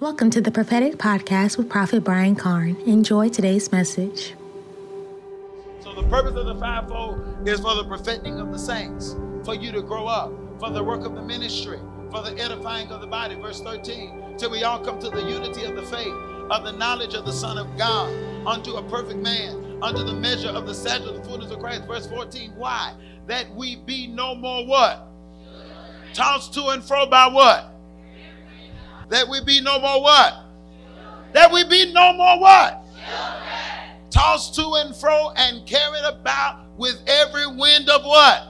Welcome to the Prophetic Podcast with Prophet Brian Carn. Enjoy today's message. So, the purpose of the fivefold is for the perfecting of the saints, for you to grow up, for the work of the ministry, for the edifying of the body. Verse 13, till we all come to the unity of the faith, of the knowledge of the Son of God, unto a perfect man, unto the measure of the stature of the fullness of Christ. Verse 14, why? That we be no more what? Tossed to and fro by what? That we be no more what? That we be no more what? Tossed to and fro and carried about with every wind of what?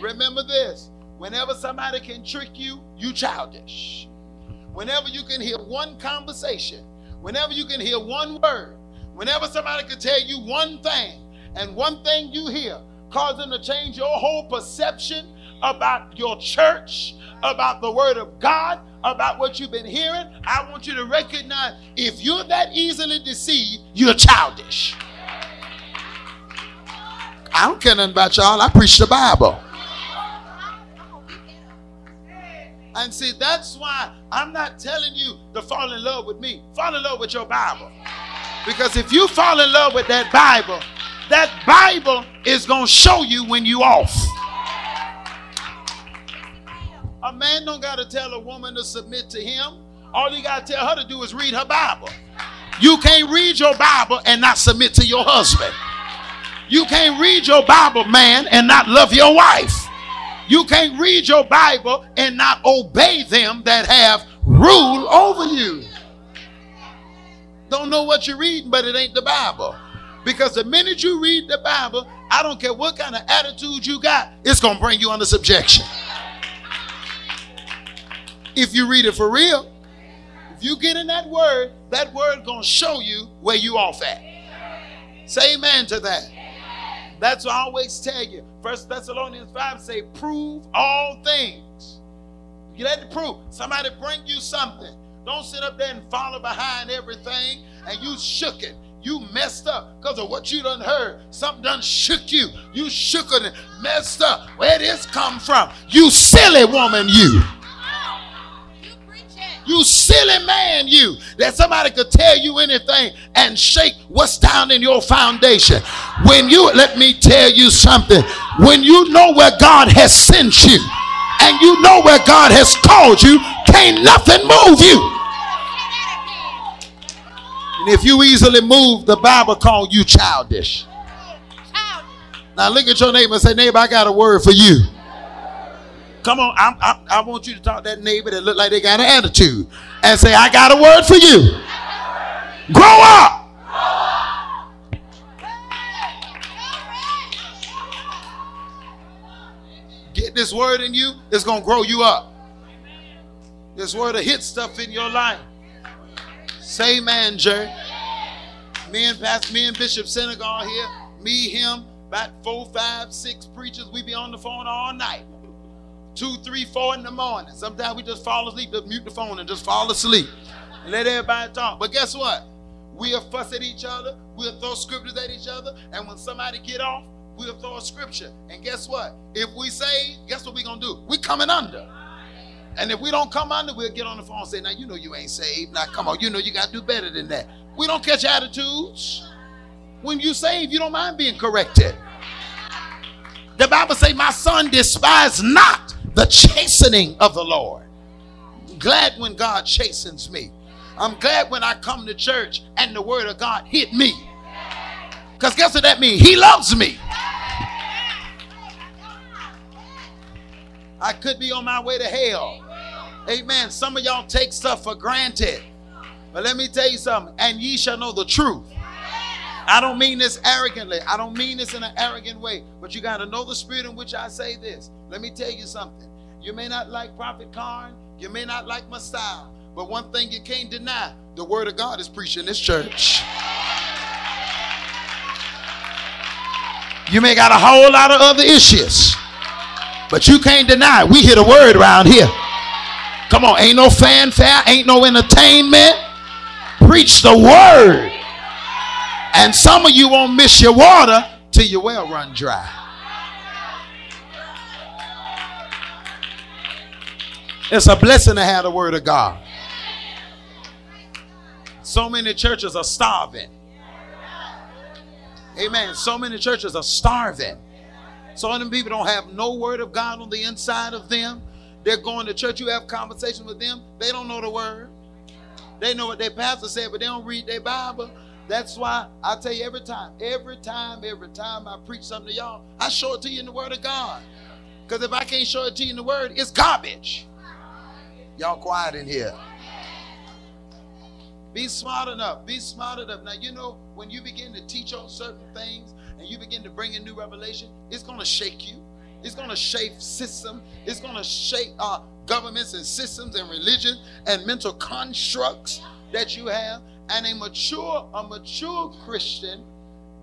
Remember this. Whenever somebody can trick you, you childish. Whenever you can hear one conversation, whenever you can hear one word, whenever somebody can tell you one thing, and one thing you hear cause them to change your whole perception about your church, about the word of God, about what you've been hearing, I want you to recognize if you're that easily deceived, you're childish. I don't care nothing about y'all. I preach the Bible. And see, that's why I'm not telling you to fall in love with me. Fall in love with your Bible. Because if you fall in love with that Bible, that Bible is going to show you when you off. A man don't got to tell a woman to submit to him. All you got to tell her to do is read her Bible. You can't read your Bible and not submit to your husband. You can't read your Bible, man, and not love your wife. You can't read your Bible and not obey them that have rule over you. Don't know what you're reading, but it ain't the Bible. Because the minute you read the Bible, I don't care what kind of attitude you got, it's going to bring you under subjection if you read it for real. If you get in that word, that word gonna show you where you off at. Say amen to that. That's what I always tell you. First Thessalonians 5 say, prove all things. You let it prove. Somebody bring you something. Don't sit up there and follow behind everything and you shook it. You messed up because of what you done heard. Something done shook you. You shook it and messed up. Where this come from? You silly woman, you. You silly man, you. That somebody could tell you anything and shake what's down in your foundation. When you, let me tell you something. When you know where God has sent you and you know where God has called you, can't nothing move you. And if you easily move, the Bible called you childish. Now look at your neighbor and say, neighbor, I got a word for you. Come on, I, I, I want you to talk to that neighbor that look like they got an attitude and say, I got a word for you. Grow up. Get this word in you, it's going to grow you up. This word will hit stuff in your life. Say man, Jerry. Me and Pastor, me and Bishop Senegal here, me, him, about four, five, six preachers, we be on the phone all night two, three, four in the morning. Sometimes we just fall asleep, just mute the phone and just fall asleep. Let everybody talk. But guess what? We'll fuss at each other. We'll throw scriptures at each other. And when somebody get off, we'll throw a scripture. And guess what? If we say, guess what we're going to do? we coming under. And if we don't come under, we'll get on the phone and say, now you know you ain't saved. Now come on, you know you got to do better than that. We don't catch attitudes. When you save, you don't mind being corrected. The Bible say, my son despise not the chastening of the Lord. I'm glad when God chastens me. I'm glad when I come to church and the word of God hit me. Because guess what that means? He loves me. I could be on my way to hell. Amen. Some of y'all take stuff for granted. But let me tell you something. And ye shall know the truth. I don't mean this arrogantly. I don't mean this in an arrogant way. But you got to know the spirit in which I say this. Let me tell you something. You may not like Prophet Carn. You may not like my style. But one thing you can't deny the word of God is preached in this church. You may got a whole lot of other issues. But you can't deny it. We hear the word around here. Come on, ain't no fanfare, ain't no entertainment. Preach the word. And some of you won't miss your water till your well run dry. It's a blessing to have the word of God. So many churches are starving. Amen. So many churches are starving. So many people don't have no word of God on the inside of them. They're going to church. You have conversation with them. They don't know the word. They know what their pastor said, but they don't read their Bible. That's why I tell you every time, every time, every time I preach something to y'all, I show it to you in the Word of God. Because if I can't show it to you in the Word, it's garbage. Y'all quiet in here. Be smart enough. Be smart enough. Now, you know, when you begin to teach on certain things and you begin to bring in new revelation, it's going to shake you. It's going to shake system. It's going to shake uh, governments and systems and religion and mental constructs that you have. And a mature, a mature Christian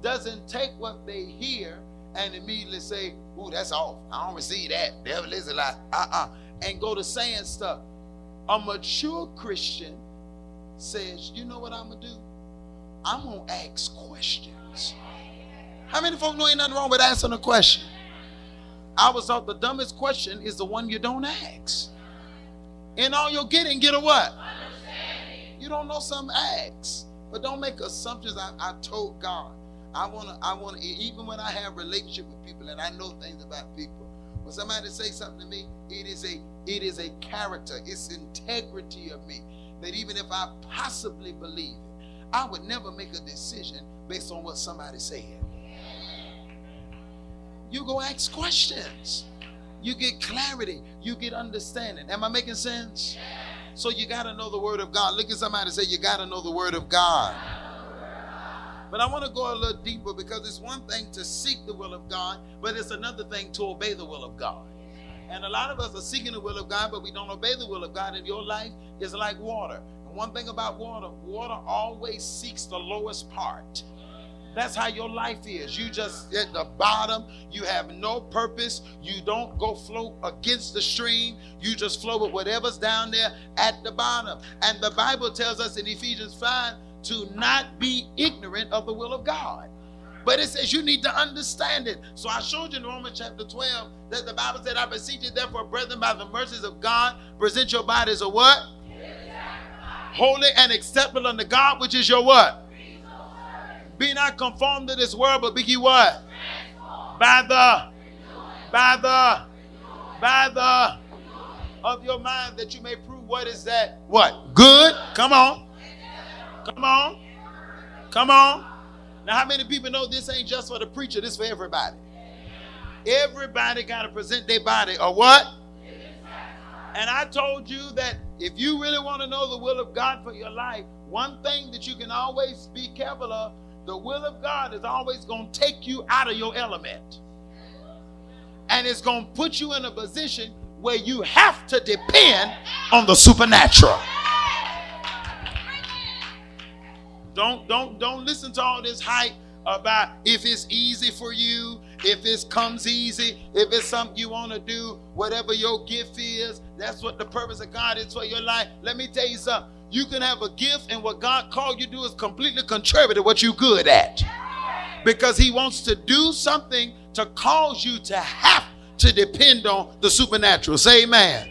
doesn't take what they hear and immediately say, "Ooh, that's off. I don't receive that. Devil is a lie." Uh-uh. And go to saying stuff. A mature Christian says, you know what I'm going to do? I'm going to ask questions. How many folks know ain't nothing wrong with asking a question? I was thought the dumbest question is the one you don't ask. In all you're getting, get a what? You don't know some ask. But don't make assumptions. I, I told God. I wanna, I wanna, even when I have relationship with people and I know things about people, when somebody say something to me, it is a, it is a character, it's integrity of me that even if I possibly believe it, I would never make a decision based on what somebody said. You go ask questions. You get clarity. You get understanding. Am I making sense? So you got to know the word of God. Look at somebody and say, You got to know the word of God. But I want to go a little deeper because it's one thing to seek the will of God, but it's another thing to obey the will of God. And a lot of us are seeking the will of God, but we don't obey the will of God. And your life is like water. And one thing about water, water always seeks the lowest part. That's how your life is. You just at the bottom. You have no purpose. You don't go float against the stream. You just flow with whatever's down there at the bottom. And the Bible tells us in Ephesians 5 to not be ignorant of the will of God. But it says you need to understand it. So I showed you in Romans chapter 12 that the Bible said, I beseech you, therefore, brethren, by the mercies of God, present your bodies a what? Holy and acceptable unto God, which is your what? Be not conformed to this world, but be ye what? By the, by the, by the of your mind that you may prove what is that? What? Good? Come on. Come on. Come on. Now, how many people know this ain't just for the preacher? This for everybody. Everybody got to present their body or what? And I told you that if you really want to know the will of God for your life, one thing that you can always be careful of, the will of God is always going to take you out of your element. And it's going to put you in a position where you have to depend on the supernatural. Don't don't don't listen to all this hype about if it's easy for you, if it comes easy, if it's something you want to do, whatever your gift is, that's what the purpose of God is for your life. Let me tell you something. You can have a gift, and what God called you to do is completely contrary to what you're good at. Because He wants to do something to cause you to have to depend on the supernatural. Say amen.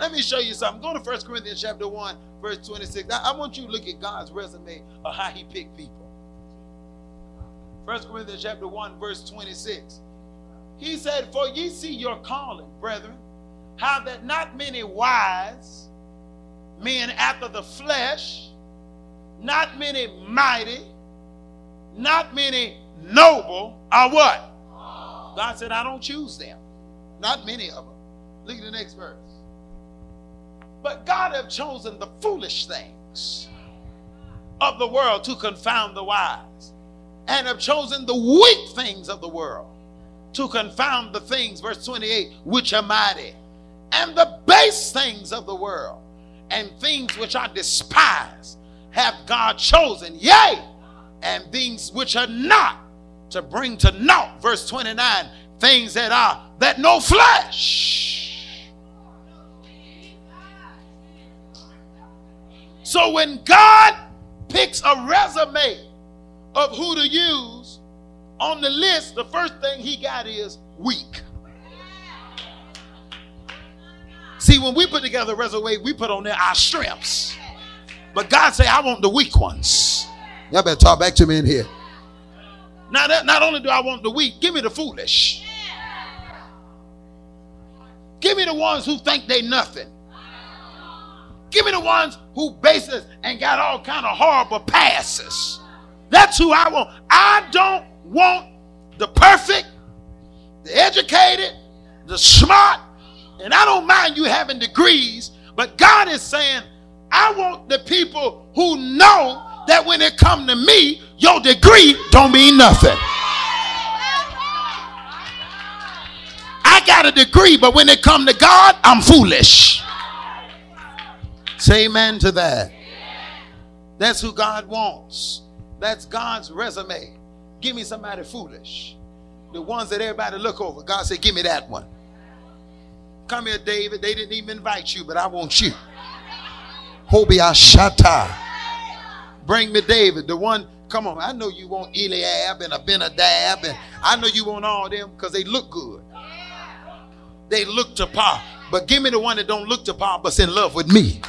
Let me show you something. Go to 1 Corinthians chapter 1, verse 26. I, I want you to look at God's resume of how he picked people. 1 Corinthians chapter 1, verse 26. He said, For ye see your calling, brethren, how that not many wise men after the flesh, not many mighty, not many noble are what? God said, I don't choose them. Not many of them. Look at the next verse. But God have chosen the foolish things of the world to confound the wise, and have chosen the weak things of the world to confound the things, verse 28, which are mighty, and the base things of the world, and things which are despised, have God chosen, yea, and things which are not, to bring to naught, verse 29, things that are that no flesh So when God picks a resume of who to use on the list, the first thing he got is weak. See, when we put together a resume, we put on there our strengths. But God say, I want the weak ones. Y'all better talk back to me in here. Now that not only do I want the weak, give me the foolish. Give me the ones who think they nothing. Give me the ones who bases and got all kind of horrible passes. That's who I want. I don't want the perfect, the educated, the smart, and I don't mind you having degrees, but God is saying, I want the people who know that when it come to me, your degree don't mean nothing. I got a degree, but when it come to God, I'm foolish. Say amen to that. That's who God wants. That's God's resume. Give me somebody foolish. The ones that everybody look over. God said, give me that one. Come here, David. They didn't even invite you, but I want you. Hobiashata. Bring me David, the one. Come on, I know you want Eliab and Abinadab, and I know you want all them because they look good. They look to power. But give me the one that don't look to power, but's in love with me.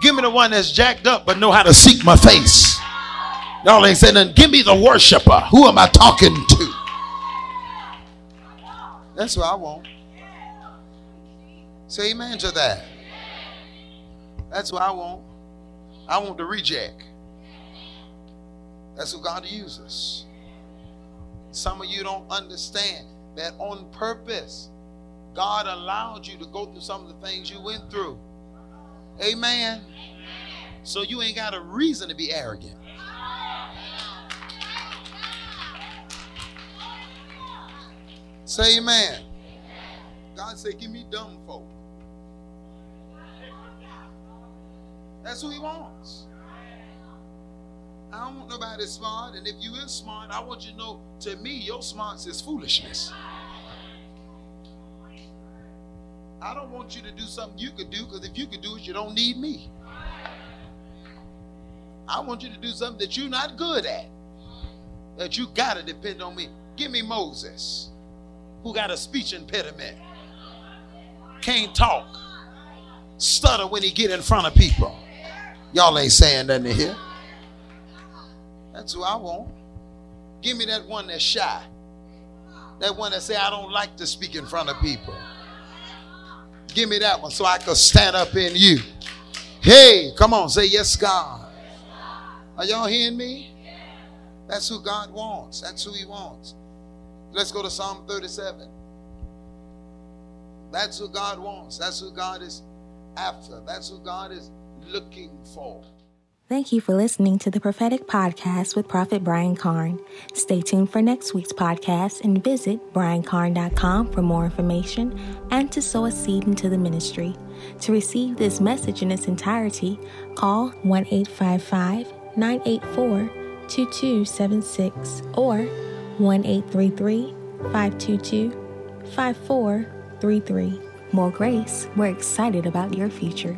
Give me the one that's jacked up but know how to seek my face. Y'all ain't saying nothing. Give me the worshiper. Who am I talking to? That's what I want. Say amen to that. That's what I want. I want the reject. That's what God uses. Some of you don't understand that on purpose, God allowed you to go through some of the things you went through. Amen. So you ain't got a reason to be arrogant. Say amen. God said, Give me dumb folk. That's who he wants. I don't want nobody smart. And if you is smart, I want you to know to me, your smarts is foolishness. I don't want you to do something you could do because if you could do it, you don't need me. I want you to do something that you're not good at, that you got to depend on me. Give me Moses, who got a speech impediment, can't talk, stutter when he get in front of people. Y'all ain't saying nothing here. That's who I want. Give me that one that's shy. That one that say I don't like to speak in front of people. Give me that one so I could stand up in you. Hey, come on, say yes, God. Are y'all hearing me? That's who God wants. That's who He wants. Let's go to Psalm 37. That's who God wants. That's who God is after. That's who God is looking for. Thank you for listening to the Prophetic Podcast with Prophet Brian Carn. Stay tuned for next week's podcast and visit briancarn.com for more information and to sow a seed into the ministry. To receive this message in its entirety, call 1 855 984 2276 or 1 833 522 5433. More grace, we're excited about your future.